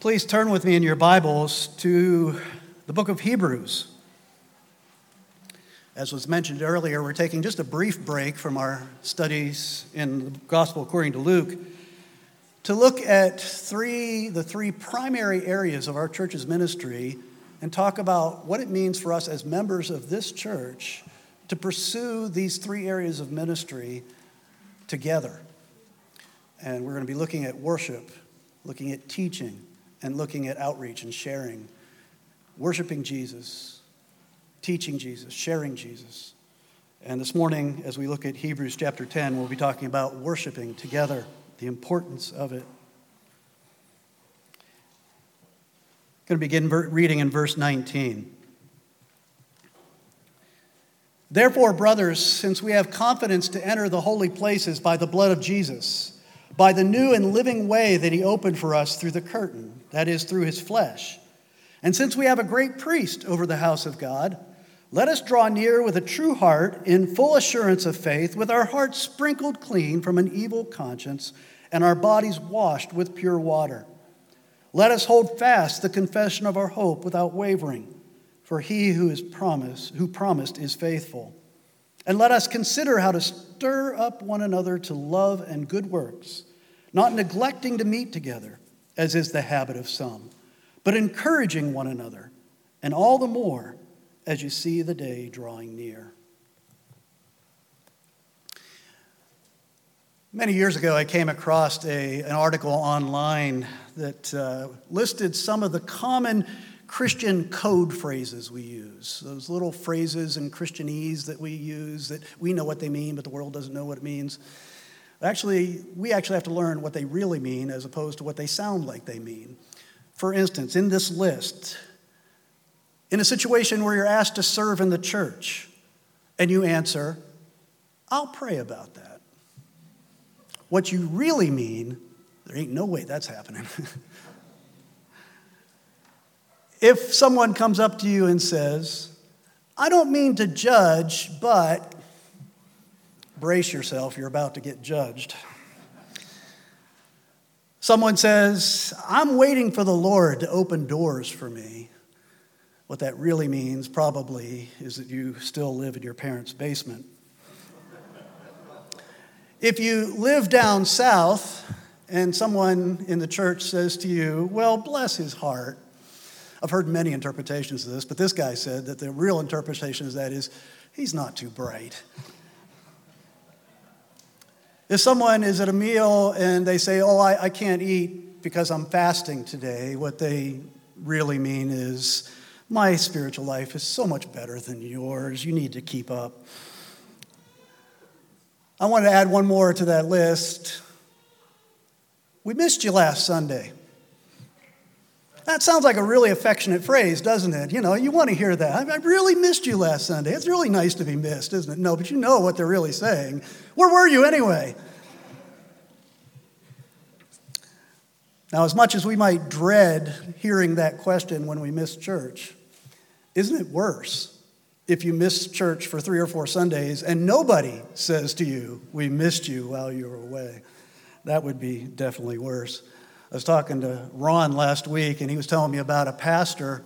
Please turn with me in your Bibles to the book of Hebrews. As was mentioned earlier, we're taking just a brief break from our studies in the Gospel according to Luke to look at three, the three primary areas of our church's ministry and talk about what it means for us as members of this church to pursue these three areas of ministry together. And we're going to be looking at worship, looking at teaching, and looking at outreach and sharing. Worshiping Jesus, teaching Jesus, sharing Jesus. And this morning, as we look at Hebrews chapter 10, we'll be talking about worshiping together, the importance of it. I'm going to begin reading in verse 19. Therefore, brothers, since we have confidence to enter the holy places by the blood of Jesus, by the new and living way that he opened for us through the curtain, that is, through his flesh, and since we have a great priest over the house of God, let us draw near with a true heart in full assurance of faith, with our hearts sprinkled clean from an evil conscience and our bodies washed with pure water. Let us hold fast the confession of our hope without wavering, for he who is promised, who promised is faithful. And let us consider how to stir up one another to love and good works, not neglecting to meet together, as is the habit of some, but encouraging one another, and all the more as you see the day drawing near. Many years ago, I came across a, an article online that uh, listed some of the common Christian code phrases we use. Those little phrases in Christianese that we use that we know what they mean, but the world doesn't know what it means. Actually, we actually have to learn what they really mean as opposed to what they sound like they mean. For instance, in this list, in a situation where you're asked to serve in the church and you answer, I'll pray about that. What you really mean, there ain't no way that's happening. if someone comes up to you and says, I don't mean to judge, but brace yourself, you're about to get judged. Someone says, I'm waiting for the Lord to open doors for me. What that really means, probably, is that you still live in your parents' basement. if you live down south and someone in the church says to you, Well, bless his heart, I've heard many interpretations of this, but this guy said that the real interpretation of that is, He's not too bright. If someone is at a meal and they say, Oh, I, I can't eat because I'm fasting today, what they really mean is, my spiritual life is so much better than yours. You need to keep up. I want to add one more to that list. We missed you last Sunday. That sounds like a really affectionate phrase, doesn't it? You know, you want to hear that. I really missed you last Sunday. It's really nice to be missed, isn't it? No, but you know what they're really saying. Where were you anyway? Now, as much as we might dread hearing that question when we miss church, isn't it worse if you miss church for three or four Sundays and nobody says to you, We missed you while you were away? That would be definitely worse. I was talking to Ron last week, and he was telling me about a pastor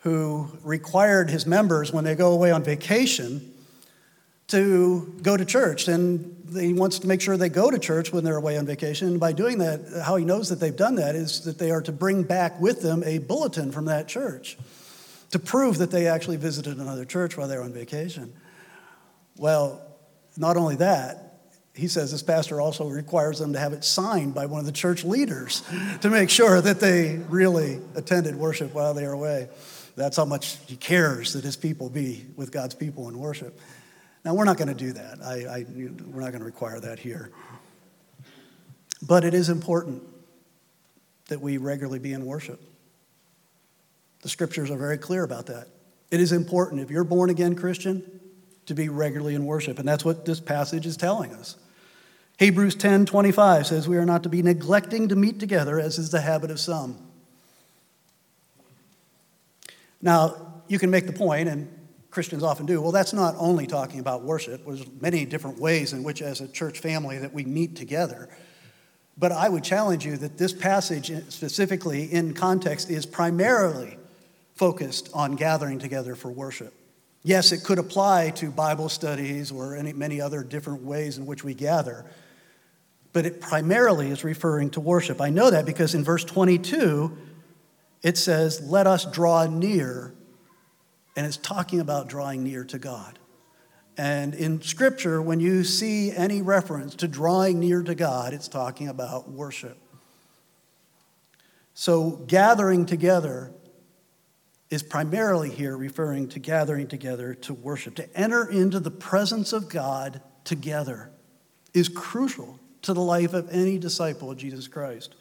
who required his members, when they go away on vacation, to go to church. And he wants to make sure they go to church when they're away on vacation. And by doing that, how he knows that they've done that is that they are to bring back with them a bulletin from that church to prove that they actually visited another church while they were on vacation. Well, not only that, he says this pastor also requires them to have it signed by one of the church leaders to make sure that they really attended worship while they were away. That's how much he cares that his people be with God's people in worship. Now, we're not going to do that. I, I, we're not going to require that here. But it is important that we regularly be in worship. The scriptures are very clear about that. It is important, if you're born again Christian, to be regularly in worship. And that's what this passage is telling us. Hebrews 10 25 says, We are not to be neglecting to meet together, as is the habit of some. Now, you can make the point, and Christians often do, well, that's not only talking about worship. There's many different ways in which, as a church family, that we meet together. But I would challenge you that this passage, specifically in context, is primarily focused on gathering together for worship. Yes, it could apply to Bible studies or any, many other different ways in which we gather, but it primarily is referring to worship. I know that because in verse 22, it says, Let us draw near, and it's talking about drawing near to God. And in Scripture, when you see any reference to drawing near to God, it's talking about worship. So, gathering together is primarily here referring to gathering together to worship. To enter into the presence of God together is crucial to the life of any disciple of Jesus Christ.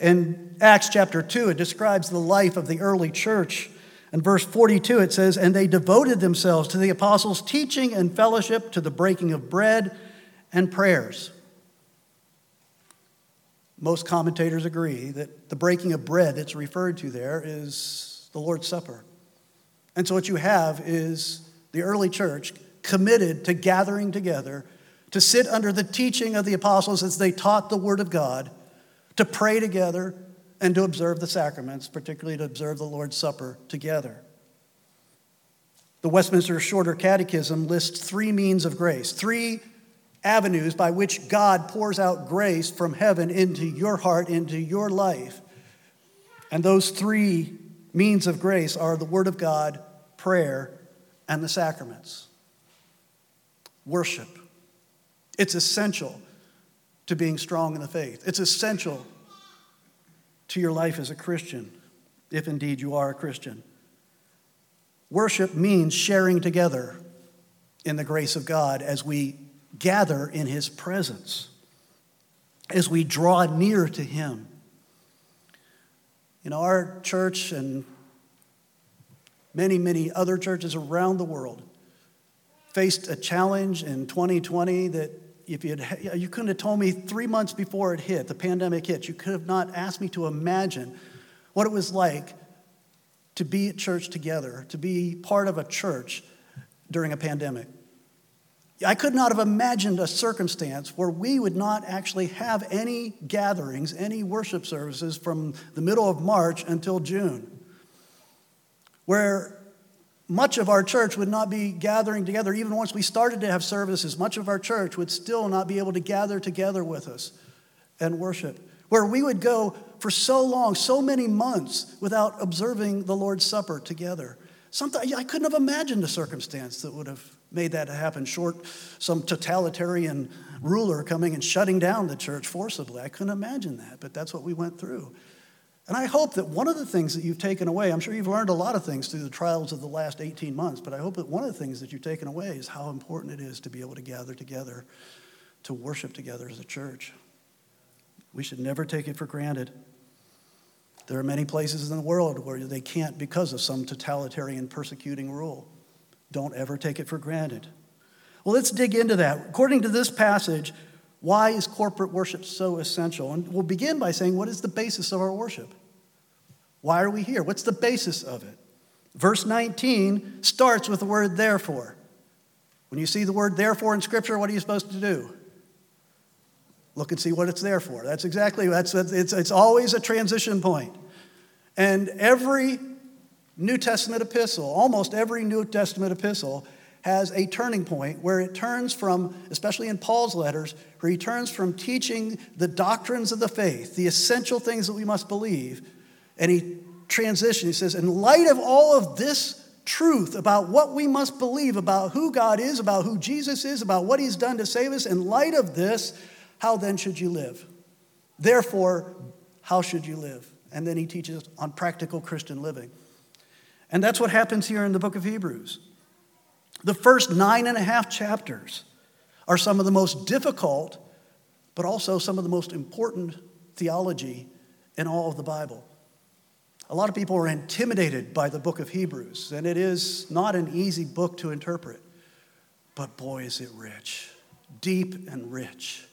In Acts chapter 2, it describes the life of the early church. In verse 42, it says, And they devoted themselves to the apostles' teaching and fellowship, to the breaking of bread and prayers. Most commentators agree that the breaking of bread that's referred to there is the Lord's Supper. And so, what you have is the early church committed to gathering together to sit under the teaching of the apostles as they taught the Word of God, to pray together, and to observe the sacraments, particularly to observe the Lord's Supper together. The Westminster Shorter Catechism lists three means of grace, three avenues by which God pours out grace from heaven into your heart, into your life. And those three means of grace are the Word of God, prayer, and the sacraments. Worship. It's essential to being strong in the faith. It's essential to your life as a Christian, if indeed you are a Christian. Worship means sharing together in the grace of God as we gather in His presence, as we draw near to Him. Know, our church and many, many other churches around the world faced a challenge in 2020 that if you had, you couldn't have told me three months before it hit, the pandemic hit, you could have not asked me to imagine what it was like to be at church together, to be part of a church during a pandemic. I could not have imagined a circumstance where we would not actually have any gatherings, any worship services from the middle of March until June, where much of our church would not be gathering together. Even once we started to have services, much of our church would still not be able to gather together with us and worship. Where we would go for so long, so many months, without observing the Lord's Supper together. Something, I couldn't have imagined a circumstance that would have made that happen, short some totalitarian ruler coming and shutting down the church forcibly. I couldn't imagine that, but that's what we went through. And I hope that one of the things that you've taken away, I'm sure you've learned a lot of things through the trials of the last 18 months, but I hope that one of the things that you've taken away is how important it is to be able to gather together, to worship together as a church. We should never take it for granted. There are many places in the world where they can't because of some totalitarian persecuting rule. Don't ever take it for granted. Well, let's dig into that. According to this passage, why is corporate worship so essential? And we'll begin by saying, what is the basis of our worship? Why are we here? What's the basis of it? Verse 19 starts with the word therefore. When you see the word therefore in Scripture, what are you supposed to do? Look and see what it's there for. That's exactly, that's, it's, it's always a transition point. And every New Testament epistle, almost every New Testament epistle, has a turning point where it turns from, especially in Paul's letters, where he turns from teaching the doctrines of the faith, the essential things that we must believe, and he transitions. He says, in light of all of this truth about what we must believe, about who God is, about who Jesus is, about what he's done to save us, in light of this, how then should you live? Therefore, how should you live? And then he teaches on practical Christian living. And that's what happens here in the book of Hebrews. The first nine and a half chapters are some of the most difficult, but also some of the most important theology in all of the Bible. A lot of people are intimidated by the book of Hebrews, and it is not an easy book to interpret. But boy, is it rich, deep and rich.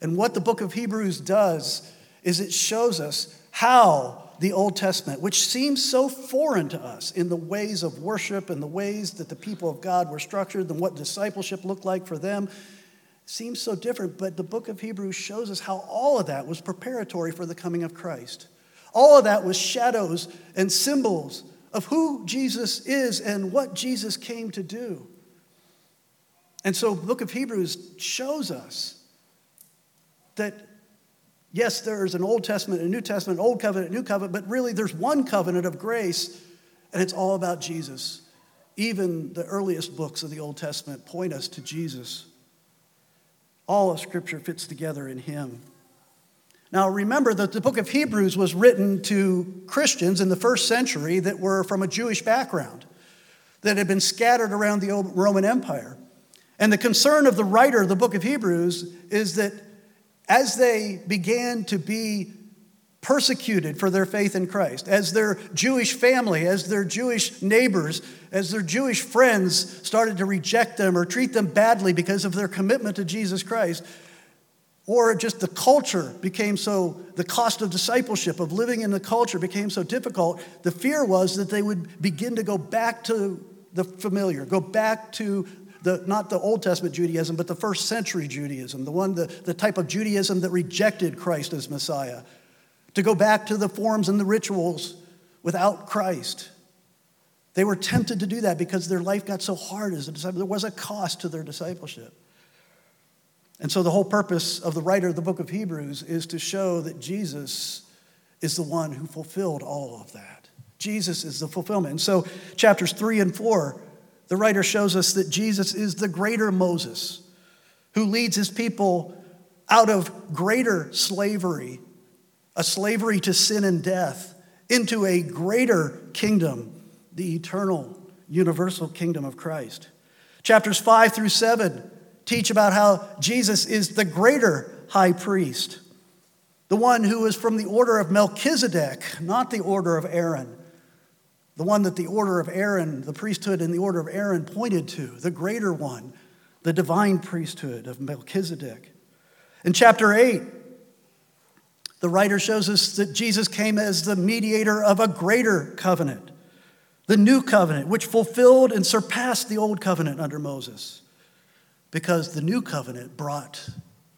And what the book of Hebrews does is it shows us how the Old Testament, which seems so foreign to us in the ways of worship and the ways that the people of God were structured and what discipleship looked like for them, seems so different, but the book of Hebrews shows us how all of that was preparatory for the coming of Christ. All of that was shadows and symbols of who Jesus is and what Jesus came to do. And so, book of Hebrews shows us that yes, there is an Old Testament, a New Testament, Old Covenant, New Covenant, but really there's one covenant of grace, and it's all about Jesus. Even the earliest books of the Old Testament point us to Jesus. All of Scripture fits together in Him. Now, remember that the book of Hebrews was written to Christians in the first century that were from a Jewish background, that had been scattered around the Roman Empire. And the concern of the writer of the book of Hebrews is that as they began to be persecuted for their faith in Christ, as their Jewish family, as their Jewish neighbors, as their Jewish friends started to reject them or treat them badly because of their commitment to Jesus Christ, or just the culture became so, the cost of discipleship, of living in the culture became so difficult, the fear was that they would begin to go back to the familiar, go back to the, not the Old Testament Judaism, but the first century Judaism, the one, the, the type of Judaism that rejected Christ as Messiah, to go back to the forms and the rituals without Christ. They were tempted to do that because their life got so hard as a disciple. There was a cost to their discipleship. And so, the whole purpose of the writer of the book of Hebrews is to show that Jesus is the one who fulfilled all of that. Jesus is the fulfillment. And so, chapters three and four the writer shows us that Jesus is the greater Moses who leads his people out of greater slavery, a slavery to sin and death, into a greater kingdom, the eternal, universal kingdom of Christ. Chapters 5 through 7 teach about how Jesus is the greater high priest, the one who is from the order of Melchizedek, not the order of Aaron the one that the order of Aaron, the priesthood in the order of Aaron pointed to, the greater one, the divine priesthood of Melchizedek. In chapter 8, the writer shows us that Jesus came as the mediator of a greater covenant, the new covenant, which fulfilled and surpassed the old covenant under Moses, because the new covenant brought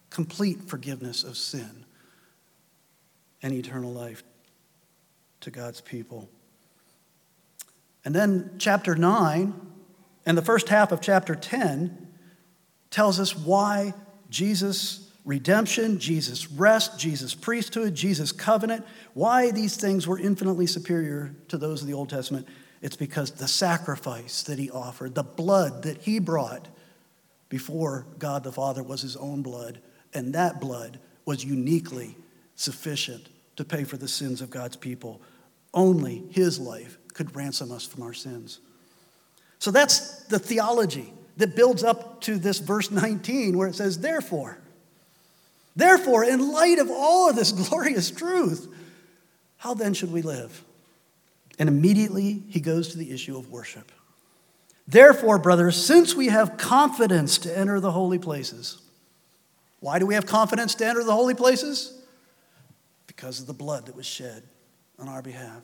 complete forgiveness of sin and eternal life to God's people. And then chapter 9 and the first half of chapter 10 tells us why Jesus' redemption, Jesus' rest, Jesus' priesthood, Jesus' covenant, why these things were infinitely superior to those of the Old Testament. It's because the sacrifice that he offered, the blood that he brought before God the Father was his own blood, and that blood was uniquely sufficient to pay for the sins of God's people. Only his life could ransom us from our sins. So that's the theology that builds up to this verse 19 where it says, Therefore, therefore, in light of all of this glorious truth, how then should we live? And immediately he goes to the issue of worship. Therefore, brothers, since we have confidence to enter the holy places, why do we have confidence to enter the holy places? Because of the blood that was shed on our behalf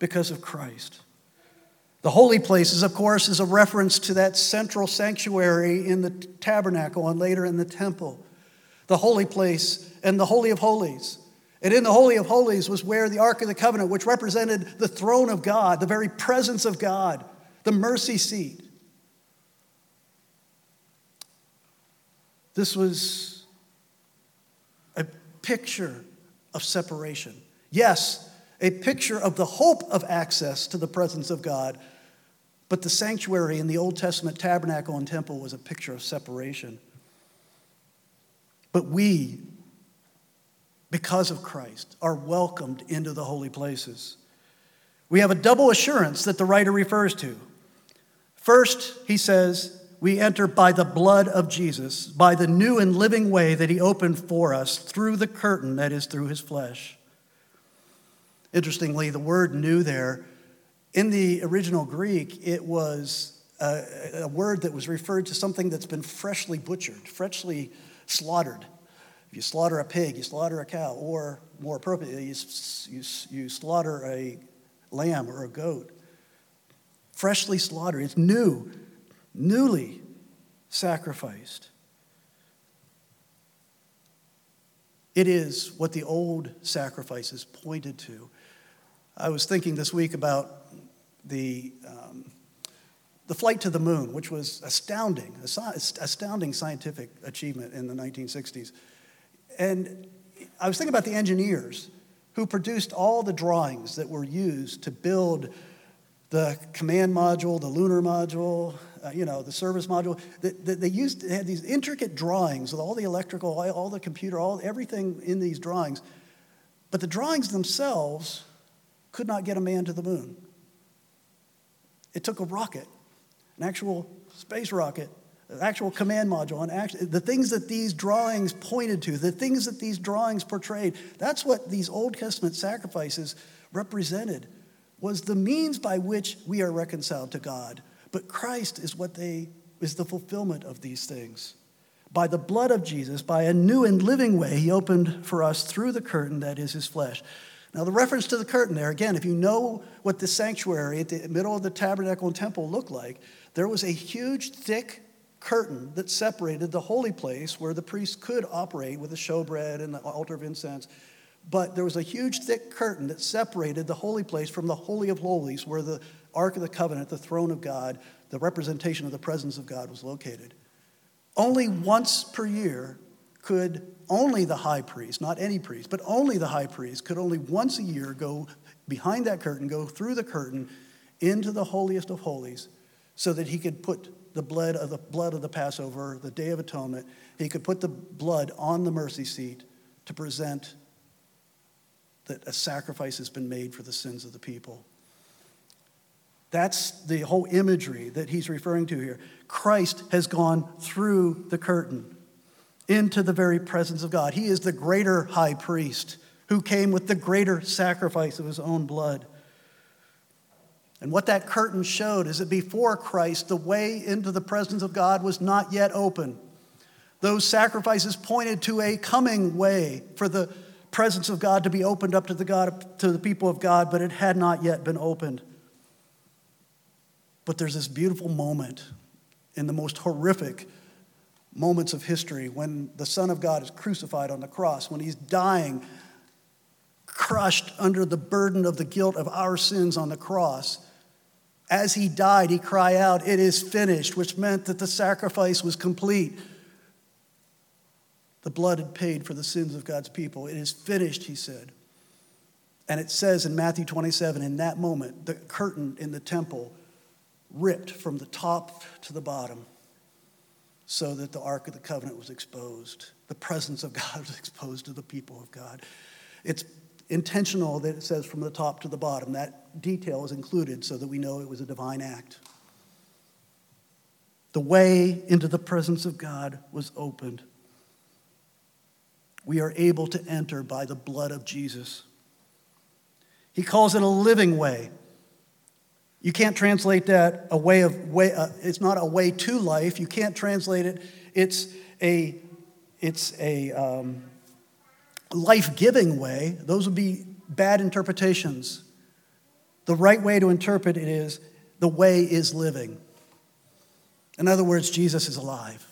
because of Christ. The holy places, of course, is a reference to that central sanctuary in the tabernacle and later in the temple. The holy place and the Holy of Holies. And in the Holy of Holies was where the Ark of the Covenant, which represented the throne of God, the very presence of God, the mercy seat. This was a picture of separation. Yes, a picture of the hope of access to the presence of God. But the sanctuary in the Old Testament tabernacle and temple was a picture of separation. But we, because of Christ, are welcomed into the holy places. We have a double assurance that the writer refers to. First, he says, we enter by the blood of Jesus, by the new and living way that he opened for us through the curtain that is through his flesh. Interestingly, the word new there, in the original Greek, it was a, a, word that was referred to something that's been freshly butchered, freshly slaughtered. If you slaughter a pig, you slaughter a cow, or more appropriately, you, you, you slaughter a lamb or a goat. Freshly slaughtered, it's new, newly sacrificed. It is what the old sacrifices pointed to. I was thinking this week about the, um, the flight to the moon, which was astounding, astounding scientific achievement in the 1960s. And I was thinking about the engineers who produced all the drawings that were used to build the command module, the lunar module, uh, you know, the service module. That they used they had these intricate drawings with all the electrical, all the computer, all everything in these drawings. But the drawings themselves could not get a man to the moon. It took a rocket, an actual space rocket, an actual command module, and act, the things that these drawings pointed to, the things that these drawings portrayed. That's what these Old Testament sacrifices represented was the means by which we are reconciled to God. But Christ is what they is the fulfillment of these things. By the blood of Jesus, by a new and living way, he opened for us through the curtain that is his flesh. Now, the reference to the curtain there, again, if you know what the sanctuary at the middle of the tabernacle and temple looked like, there was a huge, thick curtain that separated the holy place where the priest could operate with the showbread and the altar of incense but there was a huge, thick curtain that separated the holy place from the Holy of Holies, where the Ark of the Covenant, the throne of God, the representation of the presence of God was located. Only once per year could only the high priest, not any priest, but only the high priest, could only once a year go behind that curtain, go through the curtain into the holiest of holies, so that he could put the blood of the blood of the Passover, the Day of Atonement, he could put the blood on the mercy seat to present that a sacrifice has been made for the sins of the people. That's the whole imagery that he's referring to here. Christ has gone through the curtain into the very presence of God. He is the greater high priest who came with the greater sacrifice of his own blood. And what that curtain showed is that before Christ, the way into the presence of God was not yet open. Those sacrifices pointed to a coming way for the presence of God to be opened up to the, God, to the people of God, but it had not yet been opened. But there's this beautiful moment in the most horrific moments of history when the Son of God is crucified on the cross, when he's dying, crushed under the burden of the guilt of our sins on the cross. As he died, he cried out, It is finished, which meant that the sacrifice was complete. The blood had paid for the sins of God's people. It is finished, he said. And it says in Matthew 27, in that moment, the curtain in the temple ripped from the top to the bottom so that the Ark of the Covenant was exposed. The presence of God was exposed to the people of God. It's intentional that it says from the top to the bottom. That detail is included so that we know it was a divine act. The way into the presence of God was opened we are able to enter by the blood of Jesus. He calls it a living way. You can't translate that a way of way. Uh, it's not a way to life. You can't translate it. It's a it's a um, life-giving way. Those would be bad interpretations. The right way to interpret it is the way is living. In other words, Jesus is alive.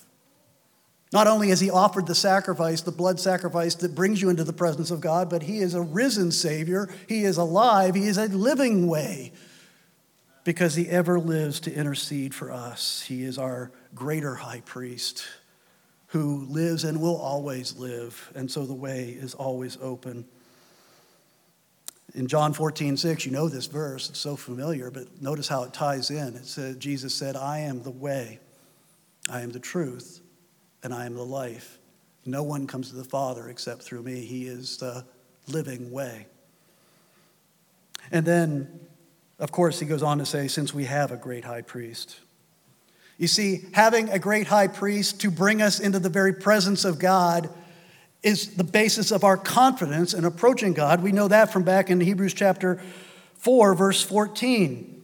Not only has he offered the sacrifice, the blood sacrifice that brings you into the presence of God, but he is a risen Savior. He is alive. He is a living way because he ever lives to intercede for us. He is our greater high priest who lives and will always live. And so the way is always open. In John 14, 6, you know this verse, it's so familiar, but notice how it ties in. It says, Jesus said, I am the way, I am the truth, and I am the life. No one comes to the Father except through me. He is the living way. And then, of course, he goes on to say, since we have a great high priest. You see, having a great high priest to bring us into the very presence of God is the basis of our confidence in approaching God. We know that from back in Hebrews chapter 4, verse 14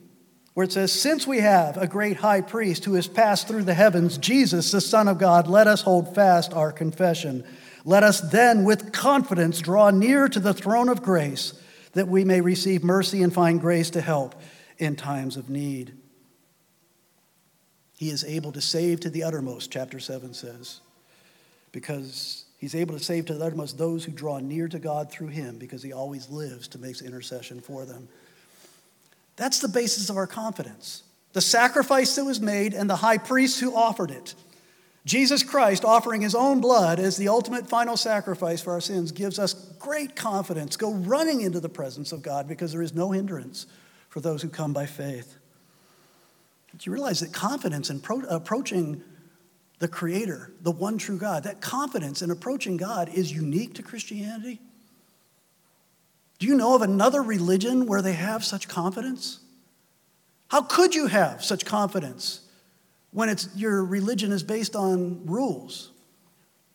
where it says, Since we have a great high priest who has passed through the heavens, Jesus, the Son of God, let us hold fast our confession. Let us then, with confidence, draw near to the throne of grace, that we may receive mercy and find grace to help in times of need. He is able to save to the uttermost, chapter 7 says, because He's able to save to the uttermost those who draw near to God through him because he always lives to make intercession for them. That's the basis of our confidence. The sacrifice that was made and the high priest who offered it. Jesus Christ offering his own blood as the ultimate final sacrifice for our sins gives us great confidence. Go running into the presence of God because there is no hindrance for those who come by faith. Do you realize that confidence in pro- approaching the Creator, the one true God, that confidence in approaching God is unique to Christianity? Do you know of another religion where they have such confidence? How could you have such confidence? when it's, your religion is based on rules.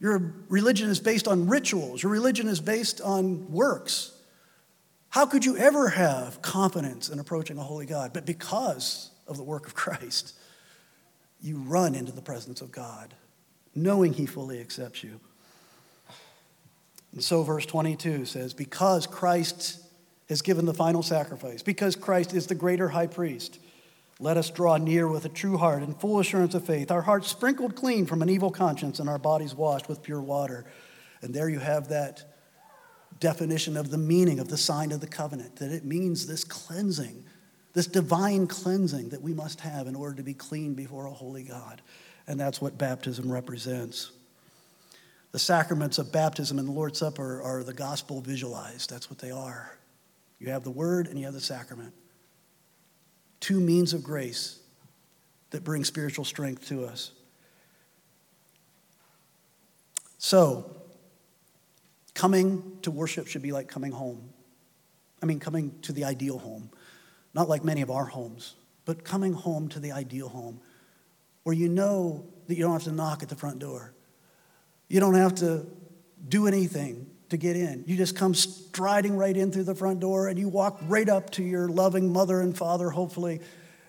Your religion is based on rituals. Your religion is based on works. How could you ever have confidence in approaching a holy God? But because of the work of Christ, you run into the presence of God, knowing He fully accepts you. And so, verse 22 says, Because Christ has given the final sacrifice, because Christ is the greater high priest, let us draw near with a true heart and full assurance of faith, our hearts sprinkled clean from an evil conscience and our bodies washed with pure water. And there you have that definition of the meaning of the sign of the covenant, that it means this cleansing, this divine cleansing that we must have in order to be clean before a holy God. And that's what baptism represents. The sacraments of baptism and the Lord's Supper are the gospel visualized. That's what they are. You have the word and you have the sacrament two means of grace that bring spiritual strength to us. So, coming to worship should be like coming home. I mean, coming to the ideal home, not like many of our homes, but coming home to the ideal home where you know that you don't have to knock at the front door. You don't have to do anything to get in. You just come striding right in through the front door and you walk right up to your loving mother and father, hopefully,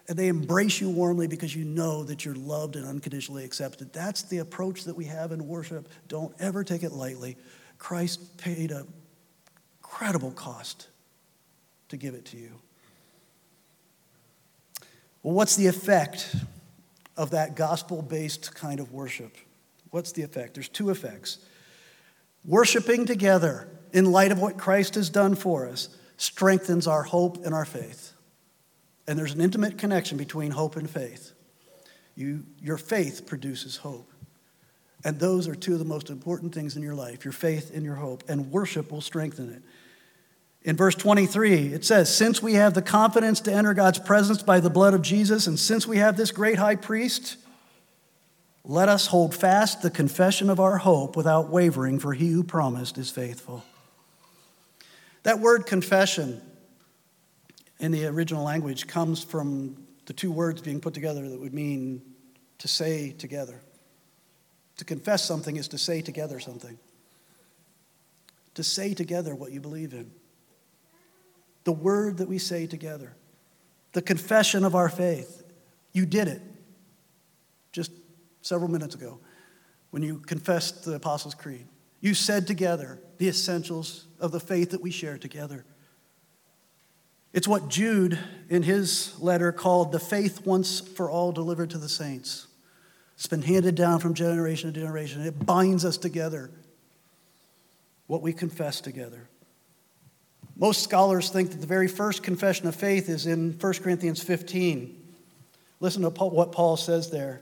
and they embrace you warmly because you know that you're loved and unconditionally accepted. That's the approach that we have in worship. Don't ever take it lightly. Christ paid an incredible cost to give it to you. Well, what's the effect of that gospel based kind of worship? What's the effect? There's two effects. Worshiping together in light of what Christ has done for us strengthens our hope and our faith. And there's an intimate connection between hope and faith. You, your faith produces hope. And those are two of the most important things in your life your faith and your hope. And worship will strengthen it. In verse 23, it says, Since we have the confidence to enter God's presence by the blood of Jesus, and since we have this great high priest, let us hold fast the confession of our hope without wavering, for he who promised is faithful. That word confession in the original language comes from the two words being put together that would mean to say together. To confess something is to say together something. To say together what you believe in. The word that we say together. The confession of our faith. You did it. Several minutes ago when you confessed the Apostles' Creed. You said together the essentials of the faith that we share together. It's what Jude, in his letter, called the faith once for all delivered to the saints. It's been handed down from generation to generation. It binds us together, what we confess together. Most scholars think that the very first confession of faith is in 1 Corinthians 15. Listen to what Paul says there.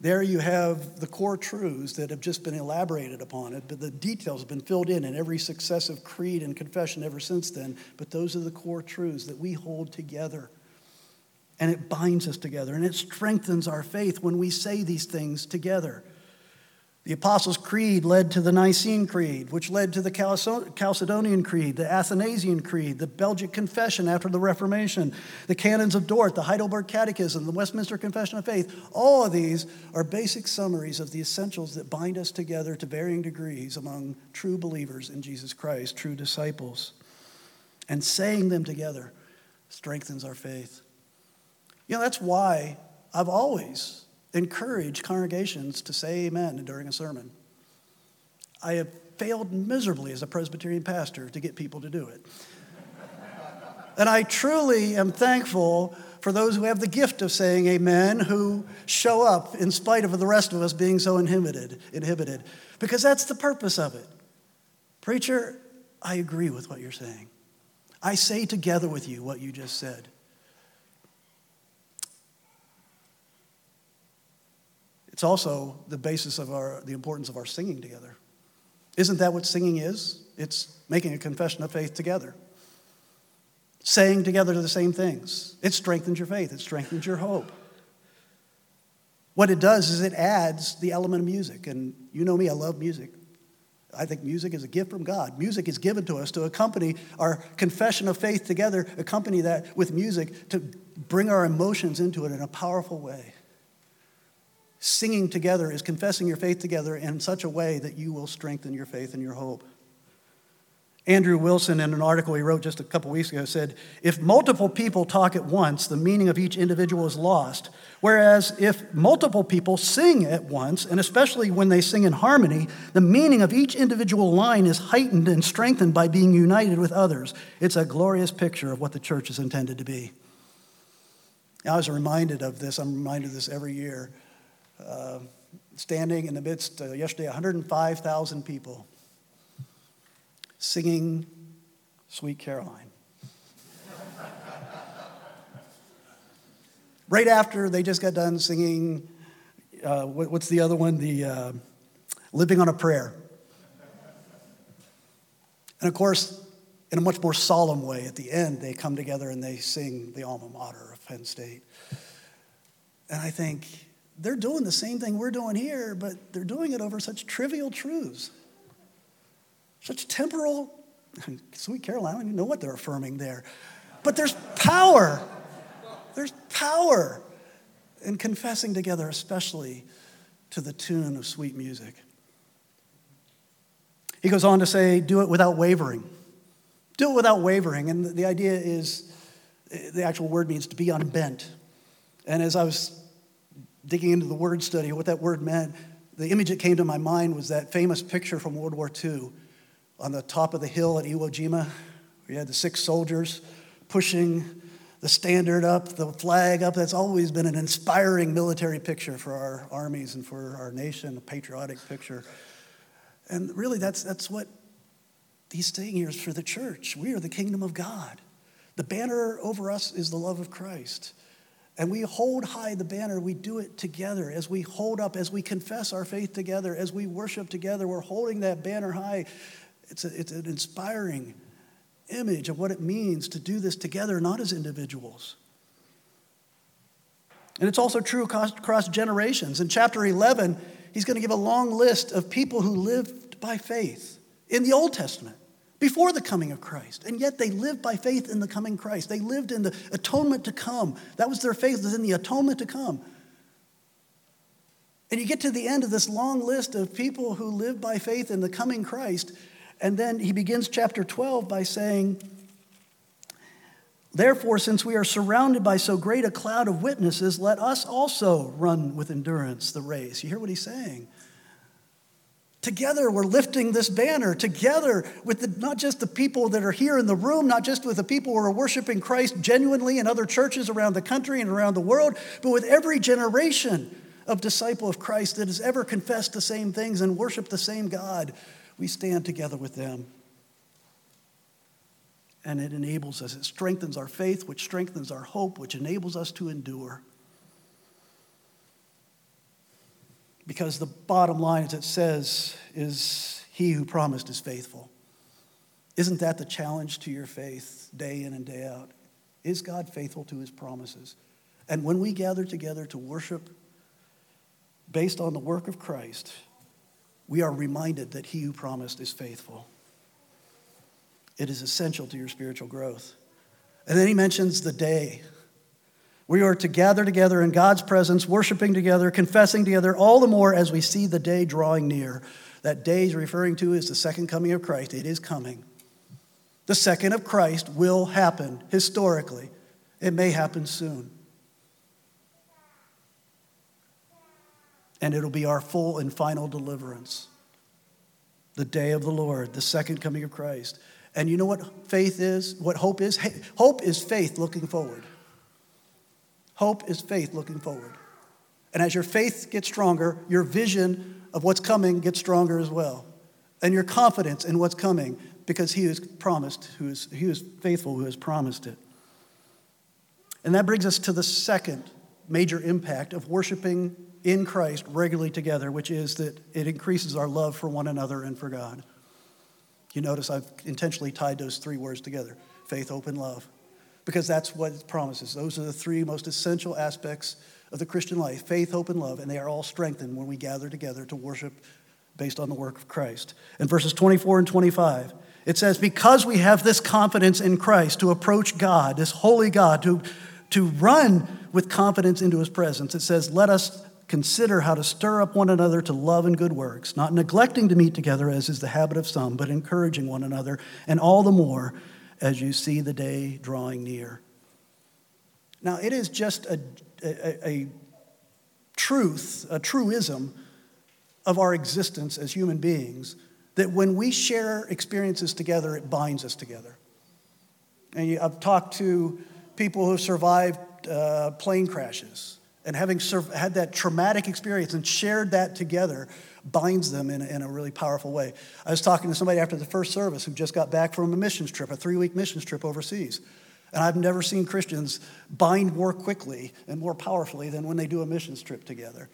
There you have the core truths that have just been elaborated upon it, but the details have been filled in in every successive creed and confession ever since then. But those are the core truths that we hold together. And it binds us together and it strengthens our faith when we say these things together. The Apostles' Creed led to the Nicene Creed, which led to the Chalcedonian Creed, the Athanasian Creed, the Belgic Confession after the Reformation, the Canons of Dort, the Heidelberg Catechism, the Westminster Confession of Faith. All of these are basic summaries of the essentials that bind us together to varying degrees among true believers in Jesus Christ, true disciples. And saying them together strengthens our faith. You know, that's why I've always encouraged congregations to say amen during a sermon. I have failed miserably as a Presbyterian pastor to get people to do it. and I truly am thankful for those who have the gift of saying amen, who show up in spite of the rest of us being so inhibited, inhibited, because that's the purpose of it. Preacher, I agree with what you're saying. I say together with you what you just said. It's also the basis of our, the importance of our singing together. Isn't that what singing is? It's making a confession of faith together, saying together the same things. It strengthens your faith, it strengthens your hope. What it does is it adds the element of music. And you know me, I love music. I think music is a gift from God. Music is given to us to accompany our confession of faith together, accompany that with music to bring our emotions into it in a powerful way. Singing together is confessing your faith together in such a way that you will strengthen your faith and your hope. Andrew Wilson, in an article he wrote just a couple weeks ago, said If multiple people talk at once, the meaning of each individual is lost. Whereas if multiple people sing at once, and especially when they sing in harmony, the meaning of each individual line is heightened and strengthened by being united with others. It's a glorious picture of what the church is intended to be. I was reminded of this, I'm reminded of this every year uh, standing in the midst, uh, yesterday, 105,000 people singing Sweet Caroline. right after they just got done singing, uh, what, what's the other one? The uh, Living on a Prayer. And of course, in a much more solemn way, at the end, they come together and they sing the alma mater of Penn State. And I think, they're doing the same thing we're doing here, but they're doing it over such trivial truths, such temporal. Sweet Caroline, I don't even know what they're affirming there. But there's power. There's power in confessing together, especially to the tune of sweet music. He goes on to say, do it without wavering. Do it without wavering. And the idea is, the actual word means to be unbent. And as I was digging into the word study, what that word meant, the image that came to my mind was that famous picture from World War II on the top of the hill at Iwo Jima, where you had the six soldiers pushing the standard up, the flag up. That's always been an inspiring military picture for our armies and for our nation, a patriotic picture. And really, that's, that's what he's saying here is for the church. We are the kingdom of God. The banner over us is the love of Christ. And we hold high the banner. We do it together as we hold up, as we confess our faith together, as we worship together. We're holding that banner high. It's, a, it's an inspiring image of what it means to do this together, not as individuals. And it's also true across, generations. In chapter 11, he's going to give a long list of people who lived by faith in the Old Testament before the coming of Christ. And yet they lived by faith in the coming Christ. They lived in the atonement to come. That was their faith, was in the atonement to come. And you get to the end of this long list of people who live by faith in the coming Christ. And then he begins chapter 12 by saying, Therefore, since we are surrounded by so great a cloud of witnesses, let us also run with endurance the race. You hear what he's saying? Together, we're lifting this banner together with the, not just the people that are here in the room, not just with the people who are worshiping Christ genuinely in other churches around the country and around the world, but with every generation of disciple of Christ that has ever confessed the same things and worshiped the same God. We stand together with them. And it enables us, it strengthens our faith, which strengthens our hope, which enables us to endure. Because the bottom line, as it says, is He who promised is faithful. Isn't that the challenge to your faith day in and day out? Is God faithful to His promises? And when we gather together to worship based on the work of Christ, we are reminded that he who promised is faithful. It is essential to your spiritual growth. And then he mentions the day. We are to gather together in God's presence, worshiping together, confessing together, all the more as we see the day drawing near. That day is referring to is the second coming of Christ. It is coming. The second of Christ will happen historically. It may happen soon. And it'll be our full and final deliverance. The day of the Lord, the second coming of Christ. And you know what faith is? What hope is? Hope is faith looking forward. Hope is faith looking forward. And as your faith gets stronger, your vision of what's coming gets stronger as well. And your confidence in what's coming, because he is promised, who is, he is faithful who has promised it. And that brings us to the second major impact of worshiping in Christ regularly together, which is that it increases our love for one another and for God. You notice I've intentionally tied those three words together faith, hope, and love, because that's what it promises. Those are the three most essential aspects of the Christian life faith, hope, and love, and they are all strengthened when we gather together to worship based on the work of Christ. In verses 24 and 25, it says, Because we have this confidence in Christ to approach God, this holy God, to, to run with confidence into his presence, it says, Let us consider how to stir up one another to love and good works, not neglecting to meet together as is the habit of some, but encouraging one another, and all the more as you see the day drawing near. Now, it is just a, a, a truth, a truism of our existence as human beings that when we share experiences together, it binds us together. And I've talked to people who have survived uh, plane crashes and having had that traumatic experience and shared that together binds them in a, in a really powerful way. I was talking to somebody after the first service who just got back from a missions trip, a three week missions trip overseas. And I've never seen Christians bind more quickly and more powerfully than when they do a missions trip together.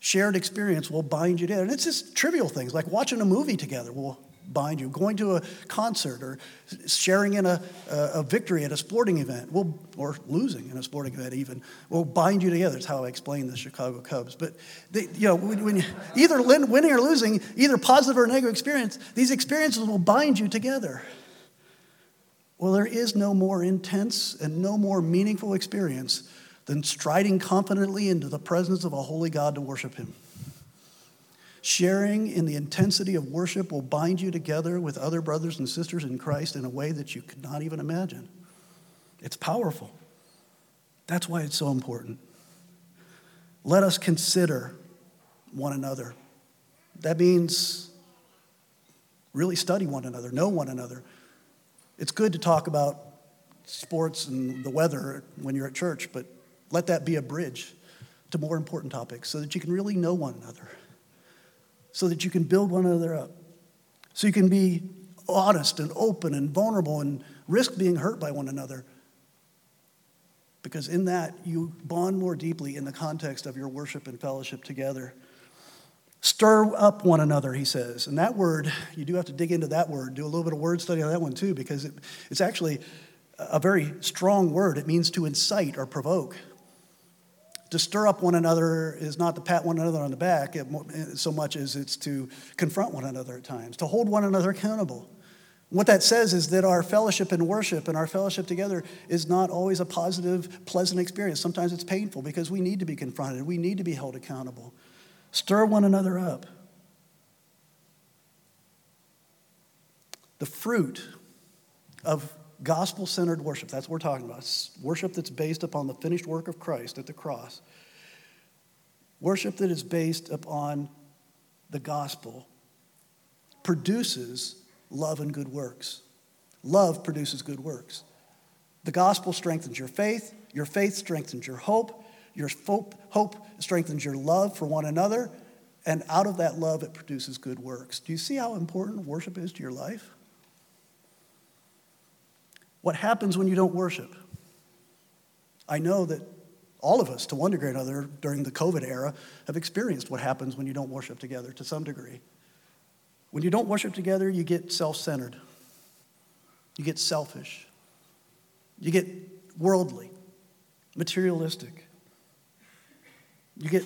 Shared experience will bind you together. And it's just trivial things like watching a movie together will bind you. Going to a concert or sharing in a, a victory at a sporting event, will, or losing in a sporting event even, will bind you together. That's how I explain the Chicago Cubs. But they, you know, when, when you, either winning or losing, either positive or negative experience, these experiences will bind you together. Well, there is no more intense and no more meaningful experience than striding confidently into the presence of a holy God to worship Him. Sharing in the intensity of worship will bind you together with other brothers and sisters in Christ in a way that you could not even imagine. It's powerful. That's why it's so important. Let us consider one another. That means really study one another, know one another. It's good to talk about sports and the weather when you're at church, but let that be a bridge to more important topics so that you can really know one another so that you can build one another up. So you can be honest and open and vulnerable and risk being hurt by one another. Because in that, you bond more deeply in the context of your worship and fellowship together. Stir up one another, he says. And that word, you do have to dig into that word, do a little bit of word study on that one too, because it, it's actually a very strong word. It means to incite or provoke to stir up one another is not to pat one another on the back eh, so much as it's to confront one another at times, to hold one another accountable. What that says is that our fellowship and worship and our fellowship together is not always a positive, pleasant experience. Sometimes it's painful because we need to be confronted, we need to be held accountable. Stir one another up. The fruit of gospel centered worship. That's what we're talking about. Worship that's based upon the finished work of Christ at the cross. Worship that is based upon the gospel produces love and good works. Love produces good works. The gospel strengthens your faith, your faith strengthens your hope, your hope strengthens your love for one another, and out of that love, it produces good works. Do you see how important worship is to your life? What happens when you don't worship? I know that all of us, to one degree or another, during the COVID era, have experienced what happens when you don't worship together to some degree. When you don't worship together, you get self centered, you get selfish, you get worldly, materialistic, you get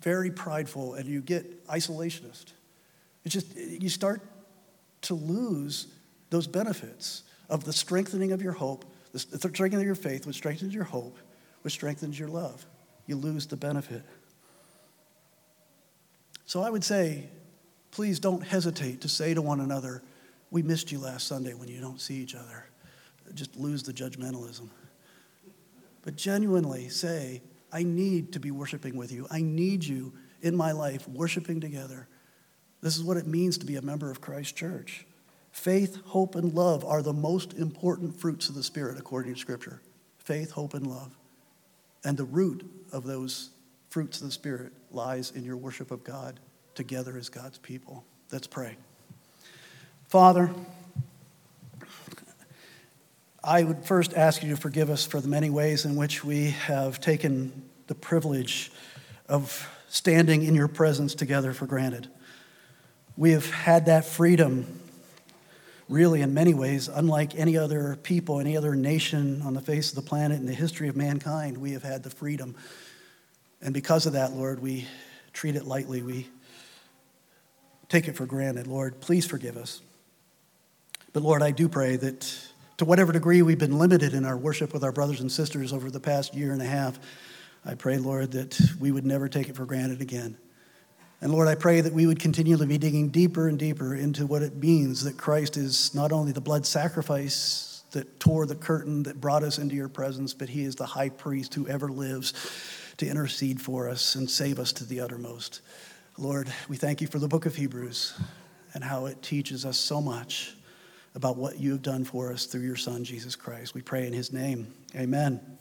very prideful and you get isolationist. It's just, you start to lose those benefits of the strengthening of your hope, the strengthening of your faith, which strengthens your hope, which strengthens your love. You lose the benefit. So I would say, please don't hesitate to say to one another, We missed you last Sunday when you don't see each other. Just lose the judgmentalism. But genuinely say, I need to be worshiping with you. I need you in my life, worshiping together. This is what it means to be a member of Christ Church. Faith, hope, and love are the most important fruits of the Spirit, according to Scripture. Faith, hope, and love. And the root of those fruits of the Spirit lies in your worship of God together as God's people. Let's pray. Father, I would first ask you to forgive us for the many ways in which we have taken the privilege of standing in your presence together for granted. We have had that freedom, really, in many ways, unlike any other people, any other nation on the face of the planet in the history of mankind. We have had the freedom and because of that, Lord, we treat it lightly. We take it for granted. Lord, please forgive us. But Lord, I do pray that to whatever degree we've been limited in our worship with our brothers and sisters over the past year and a half, I pray, Lord, that we would never take it for granted again. And Lord, I pray that we would continually be digging deeper and deeper into what it means that Christ is not only the blood sacrifice that tore the curtain that brought us into your presence, but he is the high priest who ever lives to intercede for us and save us to the uttermost. Lord, we thank you for the book of Hebrews and how it teaches us so much about what you have done for us through your Son, Jesus Christ. We pray in his name. Amen.